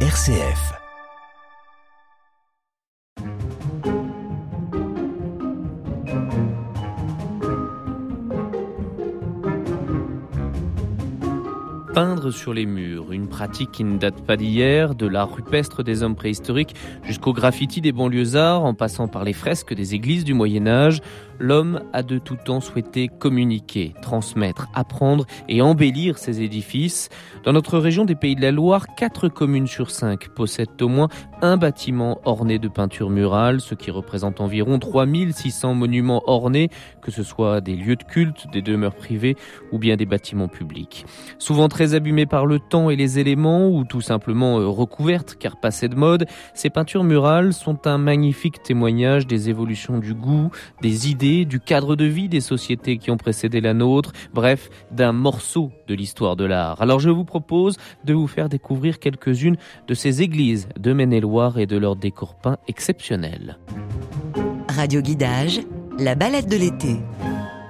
RCF. Sur les murs, une pratique qui ne date pas d'hier, de l'art rupestre des hommes préhistoriques jusqu'au graffiti des banlieusards, en passant par les fresques des églises du Moyen Âge, l'homme a de tout temps souhaité communiquer, transmettre, apprendre et embellir ses édifices. Dans notre région des Pays de la Loire, quatre communes sur cinq possèdent au moins un bâtiment orné de peinture murale, ce qui représente environ 3600 monuments ornés, que ce soit des lieux de culte, des demeures privées ou bien des bâtiments publics. Souvent très abîmées par le temps et les éléments ou tout simplement euh, recouvertes car passées de mode, ces peintures murales sont un magnifique témoignage des évolutions du goût, des idées du cadre de vie des sociétés qui ont précédé la nôtre, bref, d'un morceau de l'histoire de l'art. Alors je vous propose de vous faire découvrir quelques-unes de ces églises de Maine-et-Loire et de leurs décors peints exceptionnels. Radio Guidage, la balade de l'été.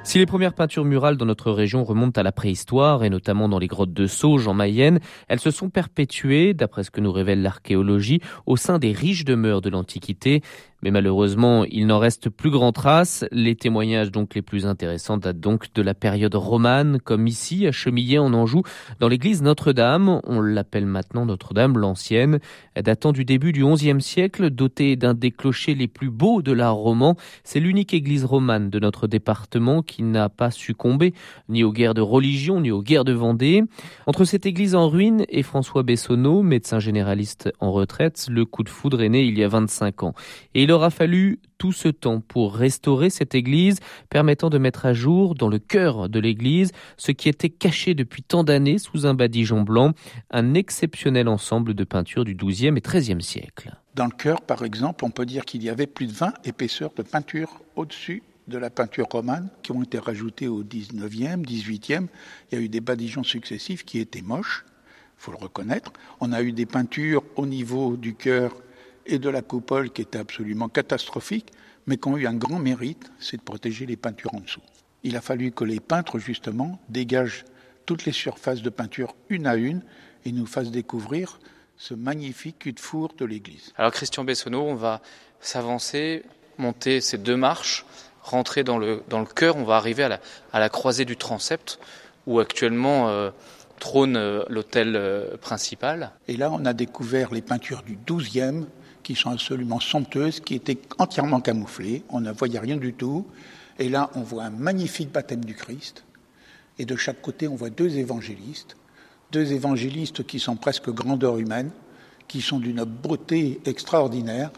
Si les premières peintures murales dans notre région remontent à la préhistoire, et notamment dans les grottes de Sauge en Mayenne, elles se sont perpétuées, d'après ce que nous révèle l'archéologie, au sein des riches demeures de l'Antiquité. Mais malheureusement, il n'en reste plus grand trace. Les témoignages donc les plus intéressants datent donc de la période romane, comme ici à Chemillé en Anjou, dans l'église Notre-Dame. On l'appelle maintenant Notre-Dame l'ancienne, datant du début du XIe siècle, dotée d'un des clochers les plus beaux de l'art roman. C'est l'unique église romane de notre département qui n'a pas succombé ni aux guerres de religion ni aux guerres de Vendée. Entre cette église en ruine et François Bessonneau, médecin généraliste en retraite, le coup de foudre est né il y a 25 ans. Et il aura fallu tout ce temps pour restaurer cette église, permettant de mettre à jour dans le cœur de l'église ce qui était caché depuis tant d'années sous un badigeon blanc, un exceptionnel ensemble de peintures du XIIe et XIIIe siècle. Dans le cœur, par exemple, on peut dire qu'il y avait plus de 20 épaisseurs de peinture au-dessus de la peinture romane qui ont été rajoutées au 19e, 18e. Il y a eu des badigeons successifs qui étaient moches, faut le reconnaître. On a eu des peintures au niveau du cœur et de la coupole qui étaient absolument catastrophiques, mais qui ont eu un grand mérite, c'est de protéger les peintures en dessous. Il a fallu que les peintres, justement, dégagent toutes les surfaces de peinture une à une et nous fassent découvrir ce magnifique cul de four de l'église. Alors Christian Bessonneau, on va s'avancer, monter ces deux marches, rentrer dans le, dans le cœur, on va arriver à la, à la croisée du transept, où actuellement euh, trône euh, l'hôtel euh, principal. Et là, on a découvert les peintures du 12e, qui sont absolument somptueuses, qui étaient entièrement camouflées. On ne voyait rien du tout. Et là, on voit un magnifique baptême du Christ. Et de chaque côté, on voit deux évangélistes. Deux évangélistes qui sont presque grandeur humaine, qui sont d'une beauté extraordinaire.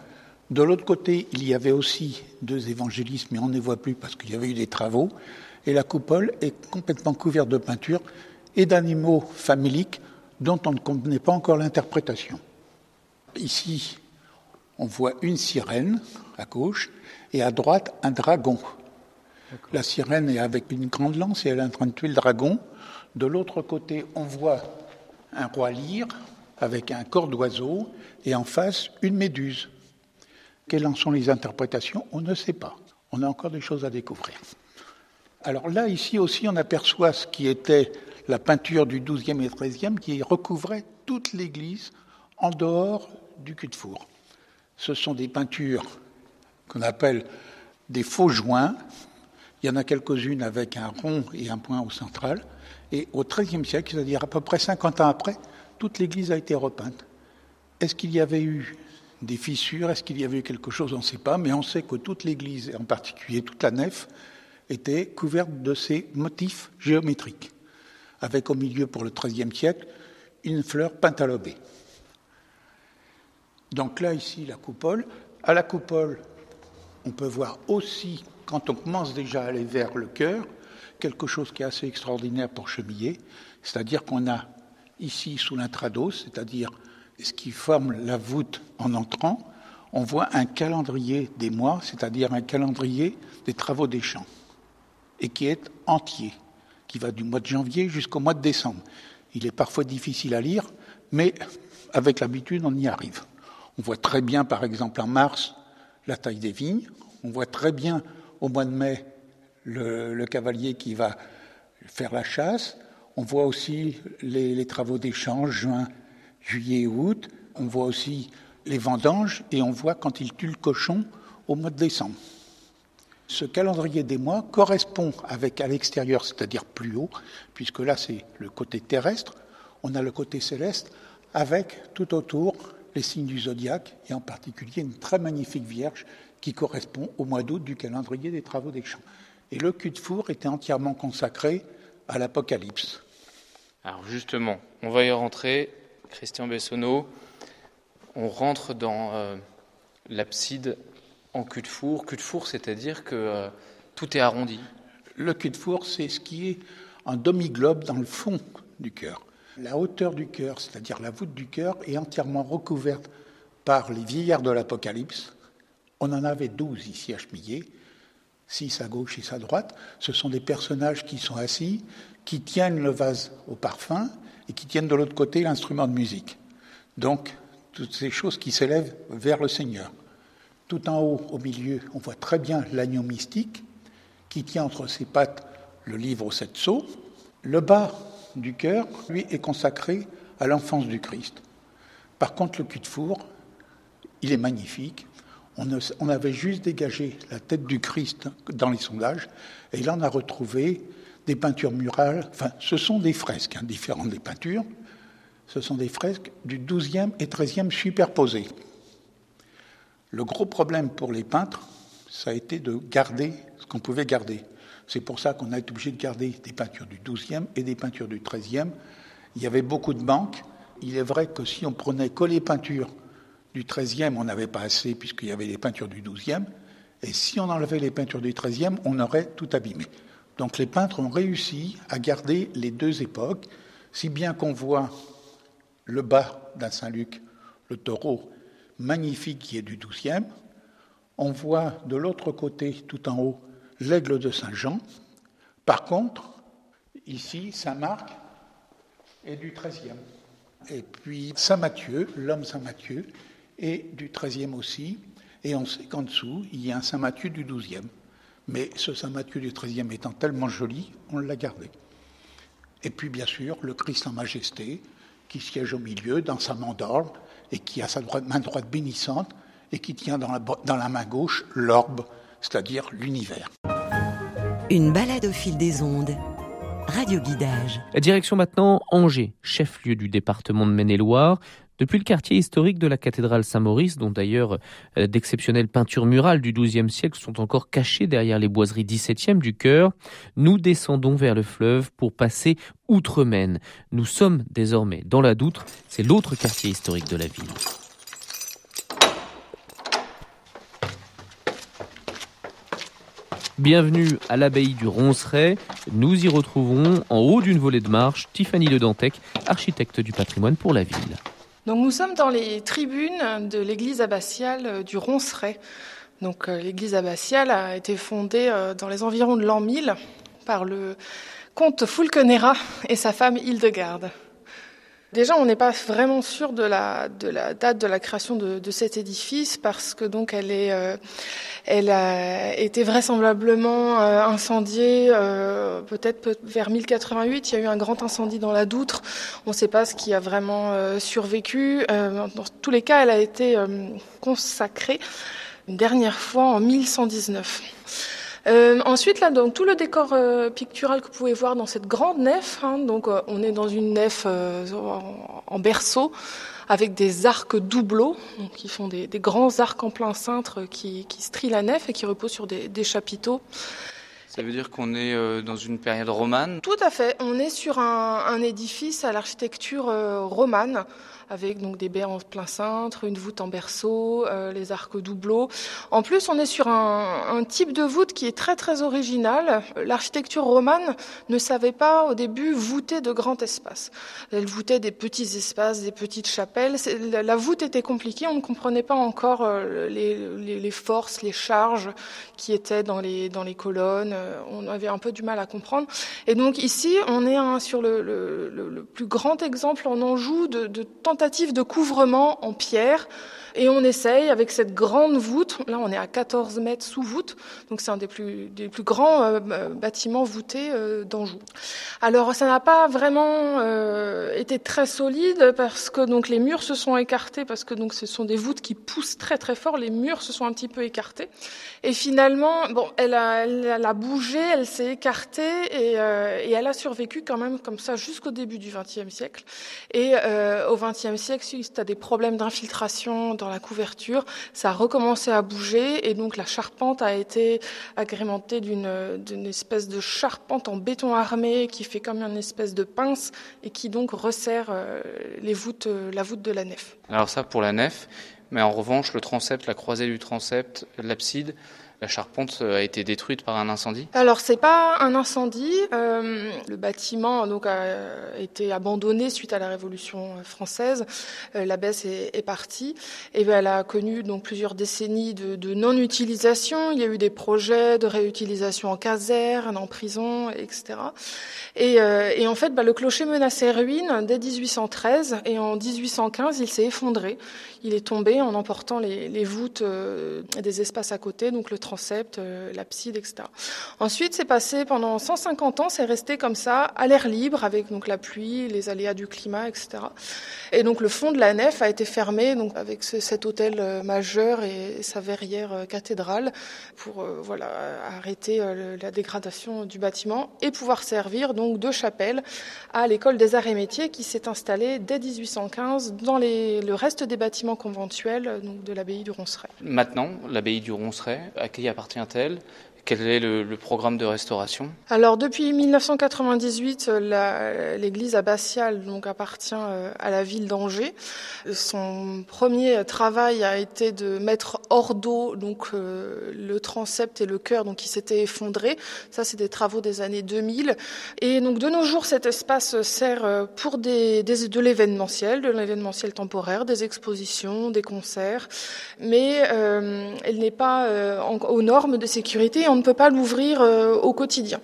De l'autre côté, il y avait aussi deux évangélistes, mais on ne les voit plus parce qu'il y avait eu des travaux. Et la coupole est complètement couverte de peinture et d'animaux faméliques dont on ne connaît pas encore l'interprétation. Ici, on voit une sirène à gauche et à droite un dragon. La sirène est avec une grande lance et elle est en train de tuer le dragon. De l'autre côté, on voit un roi lyre avec un corps d'oiseau et en face une méduse. Quelles en sont les interprétations On ne sait pas. On a encore des choses à découvrir. Alors là, ici aussi, on aperçoit ce qui était la peinture du XIIe et XIIIe qui recouvrait toute l'église en dehors du cul de four ce sont des peintures qu'on appelle des faux joints. Il y en a quelques-unes avec un rond et un point au central. Et au XIIIe siècle, c'est-à-dire à peu près 50 ans après, toute l'église a été repeinte. Est-ce qu'il y avait eu des fissures? Est-ce qu'il y avait eu quelque chose? On ne sait pas, mais on sait que toute l'église, et en particulier toute la nef, était couverte de ces motifs géométriques, avec au milieu, pour le XIIIe siècle, une fleur pentalobée. Donc là, ici, la coupole. À la coupole, on peut voir aussi, quand on commence déjà à aller vers le cœur, quelque chose qui est assez extraordinaire pour chemiller, c'est-à-dire qu'on a ici, sous l'intrados, c'est-à-dire ce qui forme la voûte en entrant, on voit un calendrier des mois, c'est-à-dire un calendrier des travaux des champs, et qui est entier, qui va du mois de janvier jusqu'au mois de décembre. Il est parfois difficile à lire, mais avec l'habitude, on y arrive. On voit très bien, par exemple, en mars, la taille des vignes. On voit très bien, au mois de mai, le, cavalier qui va faire la chasse. On voit aussi les, travaux d'échange, juin, juillet et août. On voit aussi les vendanges et on voit quand ils tuent le cochon au mois de décembre. Ce calendrier des mois correspond avec à l'extérieur, c'est-à-dire plus haut, puisque là c'est le côté terrestre, on a le côté céleste, avec tout autour les signes du zodiaque, et en particulier une très magnifique Vierge qui correspond au mois d'août du calendrier des travaux des champs. Et le cul de four était entièrement consacré à l'Apocalypse. Alors justement, on va y rentrer, Christian Bessonneau. On rentre dans euh, l'abside en cul de four. Cul de four, c'est-à-dire que euh, tout est arrondi. Le cul de four, c'est ce qui est un demi-globe dans le fond du cœur. La hauteur du cœur, c'est-à-dire la voûte du cœur, est entièrement recouverte par les vieillards de l'Apocalypse. On en avait douze ici à Chemillé, six à gauche, six à droite. Ce sont des personnages qui sont assis, qui tiennent le vase au parfum et qui tiennent de l'autre côté l'instrument de musique. Donc, toutes ces choses qui s'élèvent vers le Seigneur. Tout en haut, au milieu, on voit très bien l'agneau mystique qui tient entre ses pattes le livre sept sceaux. Le bas du cœur, lui, est consacré à l'enfance du Christ. Par contre, le cul de four, il est magnifique. On, avait juste dégagé la tête du Christ dans les sondages, et là on a retrouvé des peintures murales, enfin ce sont des fresques, hein, différentes des peintures, ce sont des fresques du XIIe et XIIIe superposées. Le gros problème pour les peintres, ça a été de garder ce qu'on pouvait garder. C'est pour ça qu'on a été obligé de garder des peintures du XIIe et des peintures du XIIIe. Il y avait beaucoup de manques. Il est vrai que si on prenait que les peintures du XIIIe, on n'avait pas assez puisqu'il y avait les peintures du XIIe. Et si on enlevait les peintures du XIIIe, on aurait tout abîmé. Donc les peintres ont réussi à garder les deux époques, si bien qu'on voit le bas d'un Saint-Luc, le taureau magnifique qui est du XIIe. On voit de l'autre côté, tout en haut, l'aigle de Saint-Jean. Par contre, ici, Saint-Marc est du XIIIe. Et puis Saint-Matthieu, l'homme Saint-Matthieu, est du XIIIe aussi. Et on sait qu'en dessous, il y a un Saint-Matthieu du XIIe. Mais ce Saint-Matthieu du XIIIe étant tellement joli, on l'a gardé. Et puis, bien sûr, le Christ en majesté, qui siège au milieu dans sa main d'or et qui a sa main droite bénissante et qui tient dans la main gauche l'orbe, c'est-à-dire l'univers. Une balade au fil des ondes. Radio Guidage. Direction maintenant Angers, chef-lieu du département de Maine-et-Loire. Depuis le quartier historique de la cathédrale Saint-Maurice, dont d'ailleurs euh, d'exceptionnelles peintures murales du XIIe siècle sont encore cachées derrière les boiseries XVIIe du chœur, nous descendons vers le fleuve pour passer outre-Maine. Nous sommes désormais dans la Doutre, c'est l'autre quartier historique de la ville. Bienvenue à l'abbaye du Ronceret. Nous y retrouvons en haut d'une volée de marche Tiffany de Dantec, architecte du patrimoine pour la ville. Nous sommes dans les tribunes de l'église abbatiale du Ronceret. Donc euh, l'église abbatiale a été fondée euh, dans les environs de l'an 1000 par le comte Fulkenera et sa femme Hildegarde. Déjà, on n'est pas vraiment sûr de la, de la date de la création de, de cet édifice parce que donc elle est, euh, elle a été vraisemblablement euh, incendiée euh, peut-être vers 1088. Il y a eu un grand incendie dans la Doutre. On ne sait pas ce qui a vraiment survécu. dans tous les cas, elle a été consacrée une dernière fois en 1119. Euh, ensuite, là, donc tout le décor euh, pictural que vous pouvez voir dans cette grande nef, hein, donc euh, on est dans une nef en, berceau avec des arcs doubleaux, donc, qui font des, des, grands arcs en plein cintre qui, qui strient la nef et qui reposent sur des, des chapiteaux. Ça veut dire qu'on est dans une période romane? Tout à fait. On est sur un, un édifice à l'architecture romane avec donc des baies en plein cintre, une voûte en berceau, euh, les arcs doubleaux. En plus, on est sur un, un, type de voûte qui est très très original. L'architecture romane ne savait pas au début voûter de grands espaces. Elle voûtait des petits espaces, des petites chapelles. La voûte était compliquée, on ne comprenait pas encore euh, les, les, forces, les charges qui étaient dans les, dans les colonnes, on avait un peu du mal à comprendre. Et donc ici, on est sur le, le, le, plus grand exemple en Anjou de, de tentative de couvrement en pierre et on essaye avec cette grande voûte, là on est à 14 mètres sous voûte, donc c'est un des plus, des plus grands euh, bâtiments voûtés euh, d'Anjou. Alors ça n'a pas vraiment euh, été très solide parce que donc les murs se sont écartés, parce que donc ce sont des voûtes qui poussent très très fort, les murs se sont un petit peu écartés. Et finalement, bon, elle a, elle a bougé, elle s'est écartée et, elle a survécu quand même comme ça jusqu'au début du XXe siècle. Et au XXe siècle, suite à des problèmes d'infiltration la couverture, ça a recommencé à bouger et donc la charpente a été agrémentée d'une espèce de charpente en béton armé qui fait comme une espèce de pince et qui donc resserre euh, les voûtes, euh, la voûte de la nef. Alors ça pour la nef, mais en revanche le transept, la croisée du transept, l'abside, la charpente a été détruite par un incendie? Alors c'est pas un incendie. Euh, le bâtiment donc a été abandonné suite à la Révolution française. Euh, la baisse est, partie et ben, elle a connu donc plusieurs décennies de, non-utilisation. Il y a eu des projets de réutilisation en caserne, en prison, etc. Et, euh, et en fait, ben, le clocher menaçait ruine dès 1813 et en 1815 il s'est effondré. Il est tombé en emportant les, les voûtes euh, des espaces à côté, donc le transept, euh, l'abside, etc. Ensuite, c'est passé pendant 150 ans, c'est resté comme ça, à l'air libre, avec donc la pluie, les aléas du climat, etc. Et donc le fond de la nef a été fermé, donc avec ce, cet hôtel euh, majeur et sa verrière euh, cathédrale, pour voilà arrêter la dégradation du bâtiment et pouvoir servir donc de chapelle à l'école des arts et métiers qui s'est installée dès 1815 dans le reste des bâtiments conventuels de l'abbaye du Ronceret. Maintenant, l'abbaye du Ronceret, à qui appartient-elle quel est le, programme de restauration Alors depuis 1998, l'église abbatiale donc appartient euh, à la ville d'Angers. Son premier travail a été de mettre hors d'eau donc euh, le transept et le chœur donc qui s'était effondré. Ça c'est des travaux des années 2000 et donc de nos jours cet espace sert euh, pour des, de l'événementiel, de l'événementiel temporaire, des expositions, des concerts, mais euh, elle n'est pas euh, aux normes de sécurité ne peut pas l'ouvrir euh, au quotidien.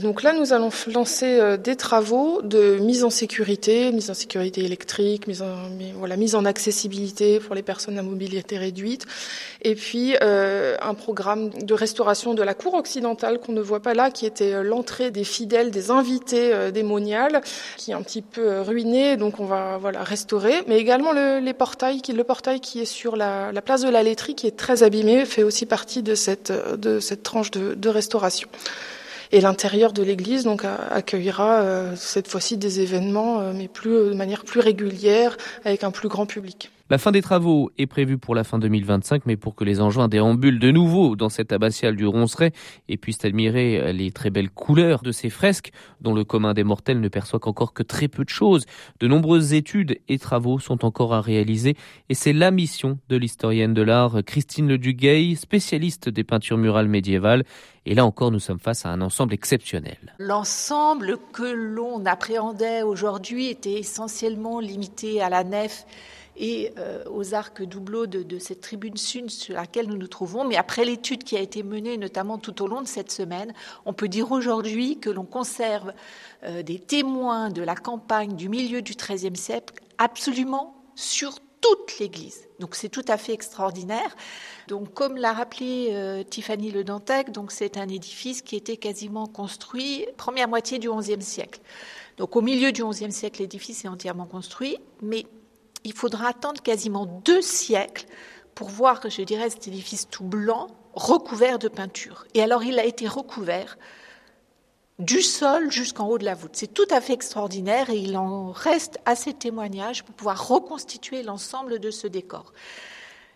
Donc là, nous allons lancer euh, des travaux de mise en sécurité, mise en sécurité électrique, mise en, voilà, mise en accessibilité pour les personnes à mobilité réduite, et puis euh, un programme de restauration de la cour occidentale qu'on ne voit pas là, qui était l'entrée des fidèles, des invités euh, des qui est un petit peu ruiné, donc on va voilà restaurer, mais également le, les portails, le portail qui est sur la, la, place de la laiterie, qui est très abîmé, fait aussi partie de cette de cette tranche de, restauration. Et l'intérieur de l'église accueillera euh, cette fois-ci des événements, euh, mais plus de manière plus régulière, avec un plus grand public. La fin des travaux est prévue pour la fin 2025, mais pour que les engins déambulent de nouveau dans cette abbatiale du Ronceret et puissent admirer les très belles couleurs de ces fresques, dont le commun des mortels ne perçoit qu'encore que très peu de choses. De nombreuses études et travaux sont encore à réaliser, et c'est la mission de l'historienne de l'art Christine Le Duguay, spécialiste des peintures murales médiévales. Et là encore, nous sommes face à un ensemble exceptionnel. L'ensemble que l'on appréhendait aujourd'hui était essentiellement limité à la nef et euh, aux arcs doubleaux de, cette tribune sud sur laquelle nous nous trouvons. Mais après l'étude qui a été menée, notamment tout au long de cette semaine, on peut dire aujourd'hui que l'on conserve euh, des témoins de la campagne du milieu du XIIIe siècle absolument sur toute l'Église. Donc c'est tout à fait extraordinaire. Donc comme l'a rappelé euh, Tiffany Le Dantec, donc c'est un édifice qui était quasiment construit première moitié du XIe siècle. Donc au milieu du XIe siècle, l'édifice est entièrement construit, mais il faudra attendre quasiment deux siècles pour voir, je dirais, cet édifice tout blanc recouvert de peinture. Et alors, il a été recouvert du sol jusqu'en haut de la voûte. C'est tout à fait extraordinaire et il en reste assez de témoignages pour pouvoir reconstituer l'ensemble de ce décor.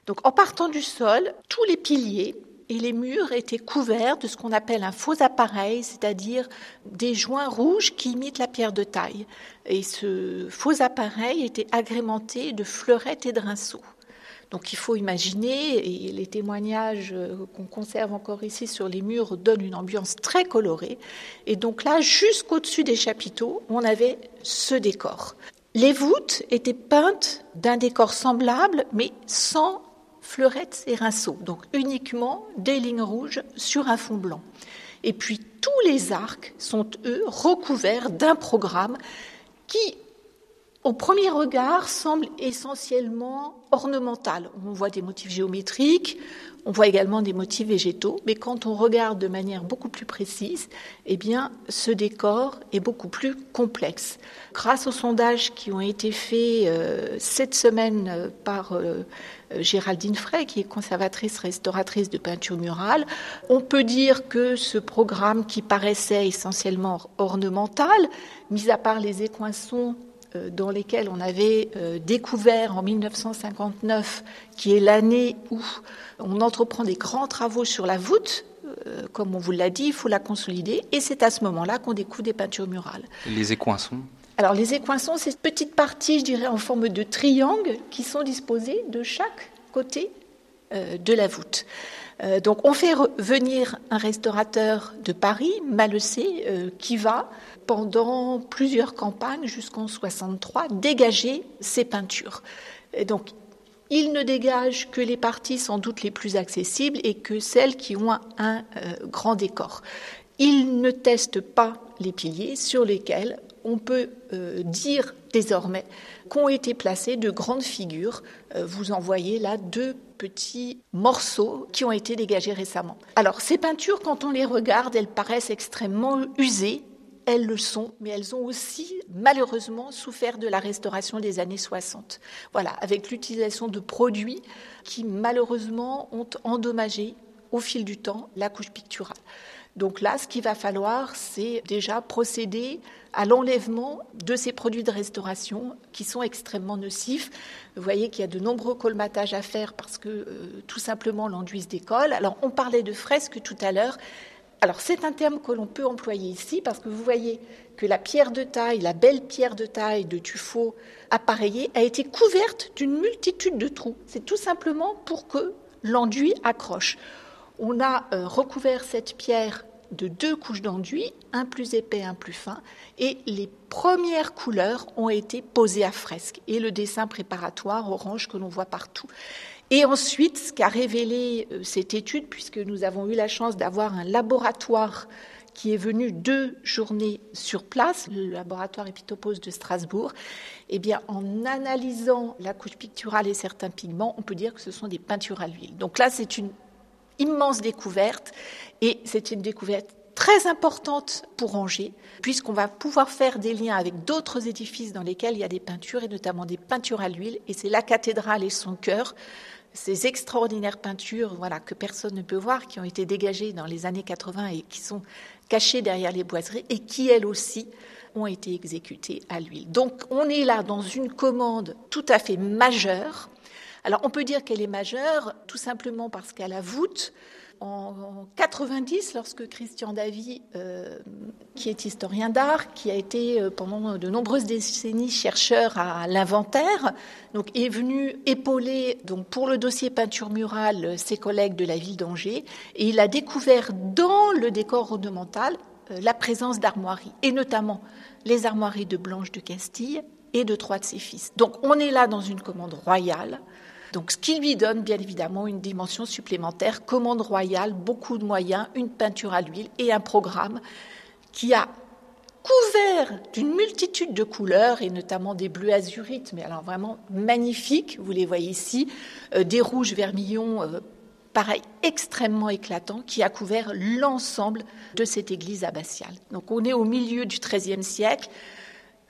Donc, en partant du sol, tous les piliers et les murs étaient couverts de ce qu'on appelle un faux appareil, c'est-à-dire des joints rouges qui imitent la pierre de taille. Et ce faux appareil était agrémenté de fleurettes et de rinceaux. Donc il faut imaginer, et les témoignages qu'on conserve encore ici sur les murs donnent une ambiance très colorée. Et donc là, jusqu'au-dessus des chapiteaux, on avait ce décor. Les voûtes étaient peintes d'un décor semblable, mais sans fleurettes et rinceaux, donc uniquement des lignes rouges sur un fond blanc. Et puis tous les arcs sont, eux, recouverts d'un programme qui, au premier regard, semble essentiellement ornemental. On voit des motifs géométriques, on voit également des motifs végétaux, mais quand on regarde de manière beaucoup plus précise, eh bien, ce décor est beaucoup plus complexe. Grâce aux sondages qui ont été faits euh, cette semaine euh, par euh, Géraldine Frey, qui est conservatrice restauratrice de peinture murale, on peut dire que ce programme qui paraissait essentiellement ornemental, mis à part les écoinçons dans lesquels on avait euh, découvert en 1959, qui est l'année où on entreprend des grands travaux sur la voûte, euh, comme on vous l'a dit, il faut la consolider, et c'est à ce moment-là qu'on découvre des peintures murales. Les écoinçons Alors les écoinçons, c'est ces petites parties, je dirais, en forme de triangle, qui sont disposées de chaque côté de la voûte. Donc on fait venir un restaurateur de Paris, Malessé, qui va pendant plusieurs campagnes jusqu'en 63 dégager ces peintures. Donc, il ne dégage que les parties sans doute les plus accessibles et que celles qui ont un, euh, grand décor. Il ne teste pas les piliers sur lesquels on peut euh, dire désormais qu'ont été placées de grandes figures. Euh, vous en voyez là deux petits morceaux qui ont été dégagés récemment. Alors ces peintures, quand on les regarde, elles paraissent extrêmement usées, elles le sont, mais elles ont aussi malheureusement souffert de la restauration des années 60. Voilà, avec l'utilisation de produits qui malheureusement ont endommagé au fil du temps la couche picturale. Donc là, ce qu'il va falloir, c'est déjà procéder à l'enlèvement de ces produits de restauration qui sont extrêmement nocifs. Vous voyez qu'il y a de nombreux colmatages à faire parce que euh, tout simplement l'enduit se décolle. Alors on parlait de fresques tout à l'heure. Alors c'est un terme que l'on peut employer ici parce que vous voyez que la pierre de taille, la belle pierre de taille de tuffeau appareillée a été couverte d'une multitude de trous. C'est tout simplement pour que l'enduit accroche. On a euh, recouvert cette pierre de deux couches d'enduit, un plus épais, un plus fin, et les premières couleurs ont été posées à fresque et le dessin préparatoire orange que l'on voit partout. Et ensuite, ce qu'a révélé euh, cette étude, puisque nous avons eu la chance d'avoir un laboratoire qui est venu deux journées sur place, le laboratoire Epitopos de Strasbourg, eh bien, en analysant la couche picturale et certains pigments, on peut dire que ce sont des peintures à l'huile. Donc là, c'est une immense découverte et c'est une découverte très importante pour Angers, puisqu'on va pouvoir faire des liens avec d'autres édifices dans lesquels il y a des peintures, et notamment des peintures à l'huile, et c'est la cathédrale et son cœur, ces extraordinaires peintures voilà, que personne ne peut voir, qui ont été dégagées dans les années 80 et qui sont cachées derrière les boiseries, et qui, elles aussi, ont été exécutées à l'huile. Donc on est là dans une commande tout à fait majeure. Alors on peut dire qu'elle est majeure tout simplement parce qu'à la voûte, en 90, lorsque Christian Davy, euh, qui est historien d'art, qui a été euh, pendant de nombreuses décennies chercheur à l'inventaire, donc est venu épauler donc pour le dossier peinture murale ses collègues de la ville d'Angers, et il a découvert dans le décor ornemental euh, la présence d'armoiries, et notamment les armoiries de Blanche de Castille et de trois de ses fils. Donc on est là dans une commande royale donc, ce qui lui donne bien évidemment une dimension supplémentaire, commande royale, beaucoup de moyens, une peinture à l'huile et un programme qui a couvert d'une multitude de couleurs et notamment des bleus azurites, mais alors vraiment magnifiques, vous les voyez ici, euh, des rouges vermillons, euh, pareil, extrêmement éclatants, qui a couvert l'ensemble de cette église abbatiale. Donc on est au milieu du XIIIe siècle,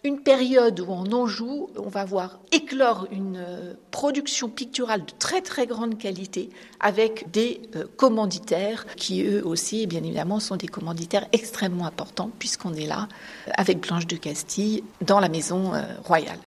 une période où en Anjou, on va voir éclore une euh, production picturale de très très grande qualité avec des euh, commanditaires qui eux aussi, bien évidemment, sont des commanditaires extrêmement importants puisqu'on est là euh, avec Blanche de Castille dans la maison royale.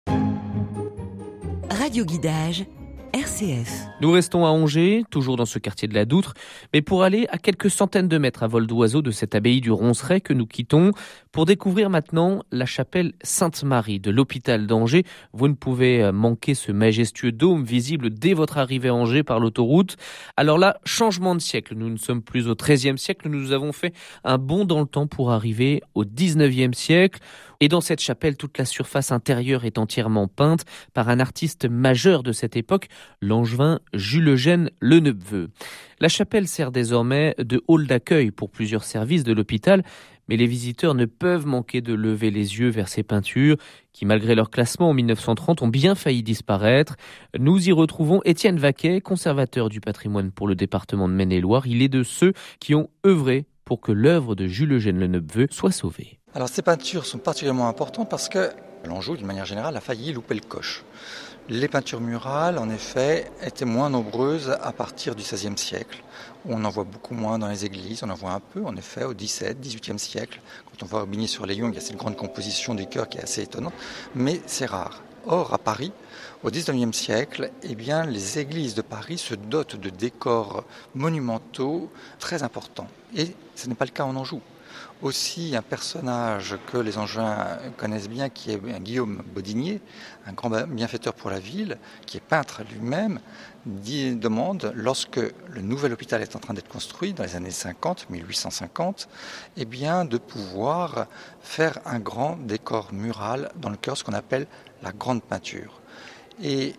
Radio Guidage RCF. Nous restons à Angers, toujours dans ce quartier de la Doutre, mais pour aller à quelques centaines de mètres à vol d'oiseau de cette abbaye du Ronceret que nous quittons, pour découvrir maintenant la chapelle Sainte-Marie de l'hôpital d'Angers. Vous ne pouvez manquer ce majestueux dôme visible dès votre arrivée à Angers par l'autoroute. Alors là, changement de siècle. Nous ne sommes plus au XIIIe siècle, nous avons fait un bond dans le temps pour arriver au XIXe siècle Et dans cette chapelle, toute la surface intérieure est entièrement peinte par un artiste majeur de cette époque, l'angevin Jules Eugène Leneveu. La chapelle sert désormais de hall d'accueil pour plusieurs services de l'hôpital, mais les visiteurs ne peuvent manquer de lever les yeux vers ces peintures qui, malgré leur classement en 1930, ont bien failli disparaître. Nous y retrouvons Étienne Vaquet, conservateur du patrimoine pour le département de Maine-et-Loire. Il est de ceux qui ont œuvré pour que l'œuvre de Jules Eugène Leneveu soit sauvée. Alors ces peintures sont particulieringen importantes parce que l'Anjou, d'une manière générale, a failli louper le coche. Les peintures murales, en effet, étaient moins nombreuses à partir du XVIe siècle. On en voit beaucoup moins dans les églises, on en voit un peu, en effet, au XVIIe, XVIIIe siècle. Quand on voit Aubigny-sur-Léon, il y a cette grande composition des chœurs qui est assez étonnante, mais c'est rare. Or, à Paris, au XIXe siècle, eh bien, les églises de Paris se dotent de décors monumentaux très importants. Et ce n'est pas le cas en Anjou aussi un personnage que les Angevins connaissent bien, qui est Guillaume Baudinier, un grand bienfaiteur pour la ville, qui est peintre lui-même, demande, lorsque le nouvel hôpital est en train d'être construit, dans les années 50, 1850, eh bien, de pouvoir faire un grand décor mural dans le cœur, ce qu'on appelle la grande peinture. Et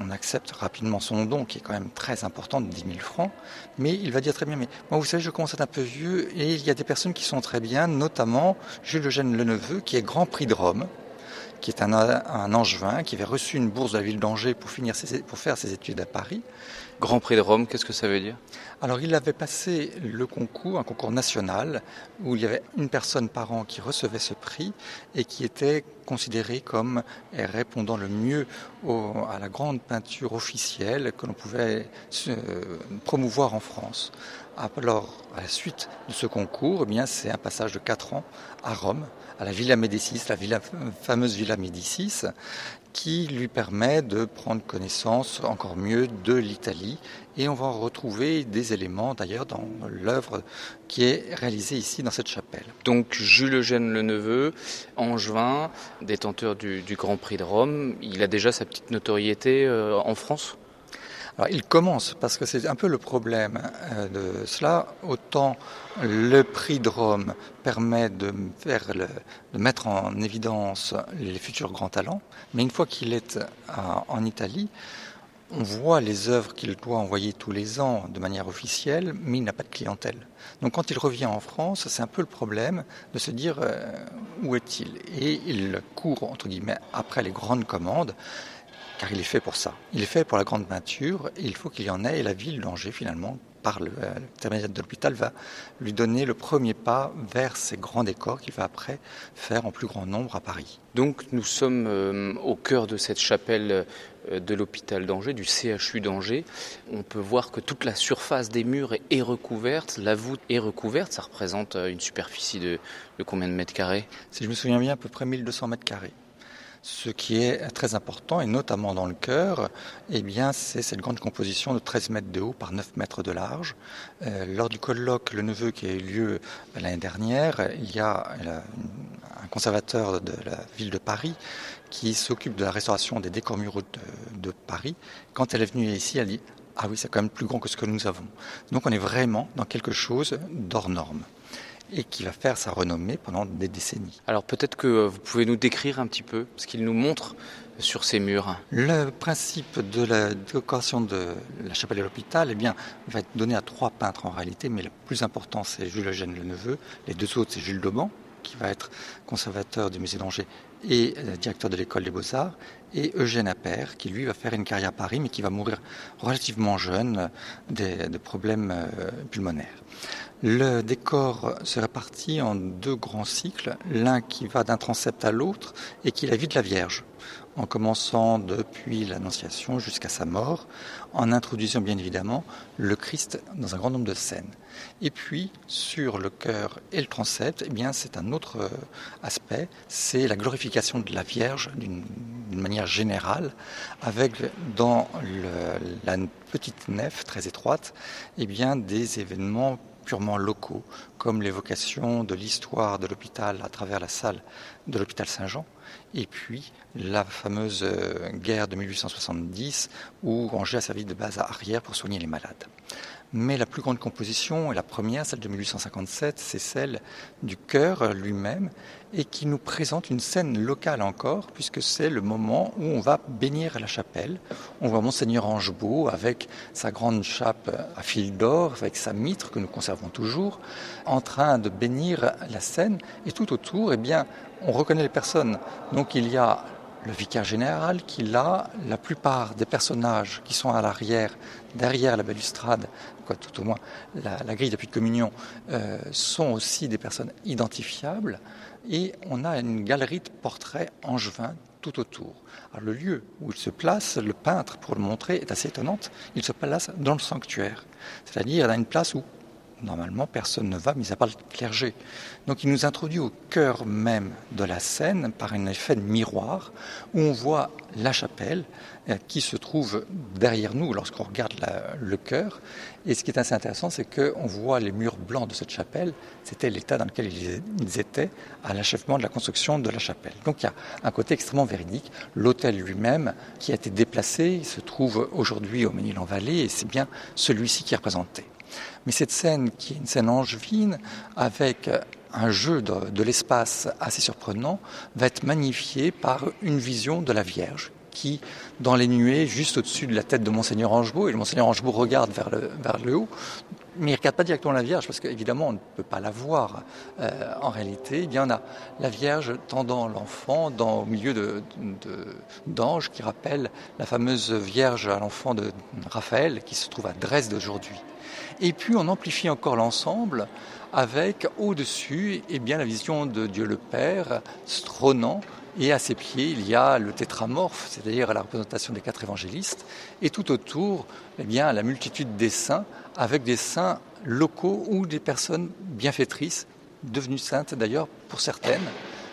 on accepte rapidement son don, qui est quand même très important, de 10 000 francs, mais il va dire très bien, mais moi vous savez, je commence à être un peu vieux, et il y a des personnes qui sont très bien, notamment Jules Eugène Leneveu, qui est Grand Prix de Rome, qui est un, un angevin, qui avait reçu une bourse de la ville d'Angers pour, finir pour faire ses études à Paris. Grand Prix de Rome, qu'est-ce que ça veut dire? Alors il avait passé le concours, un concours national, où il y avait une personne par an qui recevait ce prix et qui était considéré comme répondant le mieux à la grande peinture officielle que l'on pouvait promouvoir en France. Alors, à la suite de ce concours, eh bien, c'est un passage de 4 ans à Rome, à la Villa Médicis, la fameuse Villa Médicis, qui lui permet de prendre connaissance encore mieux de l'Italie. Et on va retrouver des éléments d'ailleurs dans l'œuvre qui est réalisée ici dans cette chapelle. Donc Jules Eugène Le Neveu, angevin, détenteur du, du Grand Prix de Rome, il a déjà sa petite notoriété euh, en France? Il commence, parce que c'est un peu le problème euh, de cela. Autant le prix de Rome permet de, mettre en évidence les futurs grands talents, mais une fois qu'il est en Italie, on voit les œuvres qu'il doit envoyer tous les ans de manière officielle, mais il n'a pas de clientèle. Donc quand il revient en France, c'est un peu le problème de se dire euh, où est-il? Et il court, entre guillemets, après les grandes commandes car il est fait pour ça. Il est fait pour la grande peinture et il faut qu'il y en ait et la ville d'Angers finalement par l'intermédiaire de l'hôpital va lui donner le premier pas vers ces grands décors qu'il va après faire en plus grand nombre à Paris. Donc nous sommes euh, au cœur de cette chapelle euh, de l'hôpital d'Angers, du CHU d'Angers. On peut voir que toute la surface des murs est recouverte, la voûte est recouverte. Ça représente euh, une superficie de, de combien de mètres carrés? Si je me souviens bien, à peu près 1200 mètres carrés. Ce qui est très important, et notamment dans le cœur, eh c'est cette grande composition de 13 mètres de haut par 9 mètres de large. Euh, lors du colloque Le Neveu qui a eu lieu l'année dernière, il y a un conservateur de la ville de Paris qui s'occupe de la restauration des décors muraux de, de Paris. Quand elle est venue ici, elle dit Ah oui, c'est quand même plus grand que ce que nous avons. Donc on est vraiment dans quelque chose d'hors norme et qui va faire sa renommée pendant des décennies. Alors peut-être que euh, vous pouvez nous décrire un petit peu ce qu'il nous montre sur ces murs. Le principe de la décoration de la chapelle de l'hôpital eh bien, va être donné à trois peintres en réalité, mais le plus important c'est Jules Eugène Le Neveu, les deux autres c'est Jules Dauban, qui va être conservateur du musée d'Angers et euh, directeur de l'école des beaux-arts, et Eugène Appert, qui lui va faire une carrière à Paris, mais qui va mourir relativement jeune de problèmes euh, pulmonaires. Le décor se répartit en deux grands cycles, l'un qui va d'un transept à l'autre et qui est la vie de la Vierge, en commençant depuis l'Annonciation jusqu'à sa mort, en introduisant bien évidemment le Christ dans un grand nombre de scènes. Et puis sur le cœur et le transept, eh bien c'est un autre euh, aspect, c'est la glorification de la Vierge d'une manière générale, avec dans la petite nef très étroite, eh bien des événements purement locaux, comme l'évocation de l'histoire de l'hôpital à travers la salle de l'hôpital Saint-Jean, et puis la fameuse euh, guerre de 1870 où Angers a servi de base arrière pour soigner les malades. Mais la plus grande composition, et la première, celle de 1857, c'est celle du chœur lui-même, et qui nous présente une scène locale encore, puisque c'est le moment où on va bénir la chapelle. On voit Monseigneur Angebeau avec sa grande chape à fil d'or, avec sa mitre que nous conservons toujours, en train de bénir la scène, et tout autour, eh bien, on reconnaît les personnes. Donc il y a le vicaire général qui là, la plupart des personnages qui sont à l'arrière, derrière la balustrade, quoi, tout au moins la, grille d'appui de communion, euh, sont aussi des personnes identifiables. Et on a une galerie de portraits angevins tout autour. Alors, le lieu où il se place, le peintre, pour le montrer, est assez étonnante. Il se place dans le sanctuaire, c'est-à-dire dans une place où normalement personne ne va, mis à part le clergé. Donc il nous introduit au cœur même de la scène par un effet de miroir où on voit la chapelle euh, qui se trouve derrière nous lorsqu'on regarde le chœur. Et ce qui est assez intéressant, c'est qu'on voit les murs blancs de cette chapelle. C'était l'état dans lequel ils étaient à l'achèvement de la construction de la chapelle. Donc il y a un côté extrêmement véridique. L'hôtel lui-même, qui a été déplacé, se trouve aujourd'hui au Ménil-en-Vallée et c'est bien celui-ci qui est représenté. Mais cette scène, qui est une scène angevine, avec un jeu de, l'espace assez surprenant, va être magnifiée par une vision de la Vierge qui, dans les nuées, juste au-dessus de la tête de Monseigneur Angebeau, et le Monseigneur regarde vers le, haut, mais il ne regarde pas directement la Vierge, parce qu'évidemment, on ne peut pas la voir euh, en réalité. Eh bien, on a la Vierge tendant l'enfant au milieu d'anges qui rappellent la fameuse Vierge à l'enfant de Raphaël, qui se trouve à Dresde aujourd'hui. Et puis on amplifie encore l'ensemble avec au-dessus eh bien, la vision de Dieu le Père trônant et à ses pieds, il y a le tétramorphe, c'est-à-dire la représentation des quatre évangélistes, et tout autour, eh bien, la multitude des saints, avec des saints locaux ou des personnes bienfaitrices, devenues saintes d'ailleurs pour certaines,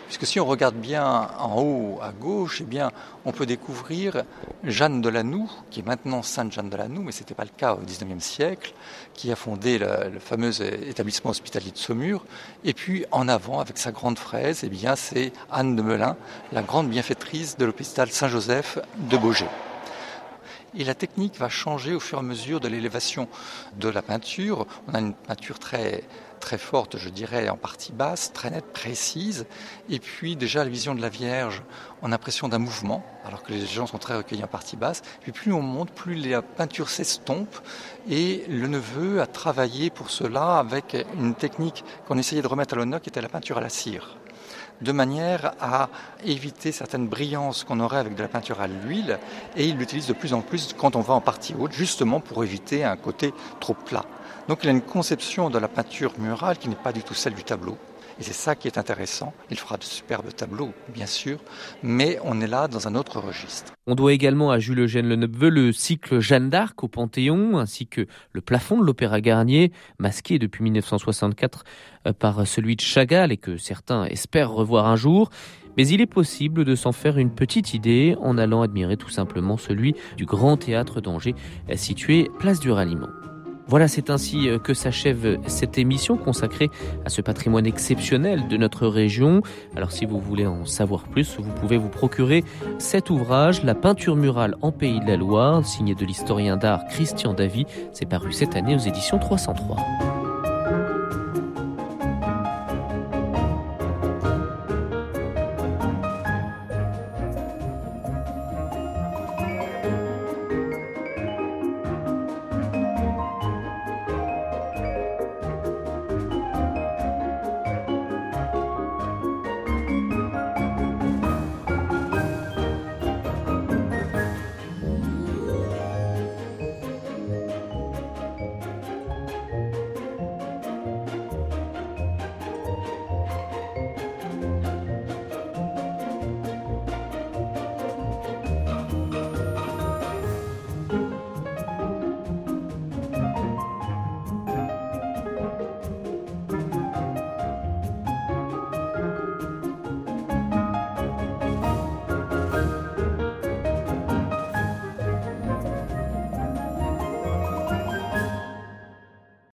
Puisque si on regarde bien en haut à gauche, eh on peut découvrir Jeanne de Lanoux, qui est maintenant Sainte Jeanne de Lanoux, mais ce n'était pas le cas au XIXe siècle, qui a fondé le, fameux établissement hospitalier de Saumur. Et puis en avant, avec sa grande fraise, eh bien, c'est Anne de Melun, la grande bienfaitrice de l'hôpital Saint-Joseph de Beaugé. Et la technique va changer au fur et à mesure de l'élévation de la peinture. On a une peinture très très forte, je dirais, en partie basse, très nette, précise. Et puis déjà la vision de la Vierge, on a l'impression d'un mouvement, alors que les gens sont très recueillis en partie basse. Puis plus on monte, plus la peinture s'estompe. Et le neveu a travaillé pour cela avec une technique qu'on essayait de remettre à l'honneur, qui était la peinture à la cire de manière à éviter certaines brillances qu'on aurait avec de la peinture à l'huile, et il l'utilise de plus en plus quand on va en partie haute, justement pour éviter un côté trop plat. Donc il a une conception de la peinture murale qui n'est pas du tout celle du tableau. Et c'est ça qui est intéressant. Il fera de superbes tableaux, bien sûr, mais on est là dans un autre registre. On doit également à Jules Eugène Leneuve le cycle Jeanne d'Arc au Panthéon, ainsi que le plafond de l'Opéra Garnier, masqué depuis 1964 euh, par celui de Chagall et que certains espèrent revoir un jour. Mais il est possible de s'en faire une petite idée en allant admirer tout simplement celui du Grand Théâtre d'Angers, situé place du Ralliement. Voilà, c'est ainsi euh, que s'achève cette émission consacrée à ce patrimoine exceptionnel de notre région. Alors si vous voulez en savoir plus, vous pouvez vous procurer cet ouvrage, La peinture murale en Pays de la Loire, signé de l'historien d'art Christian Davy. C'est paru cette année aux éditions 303.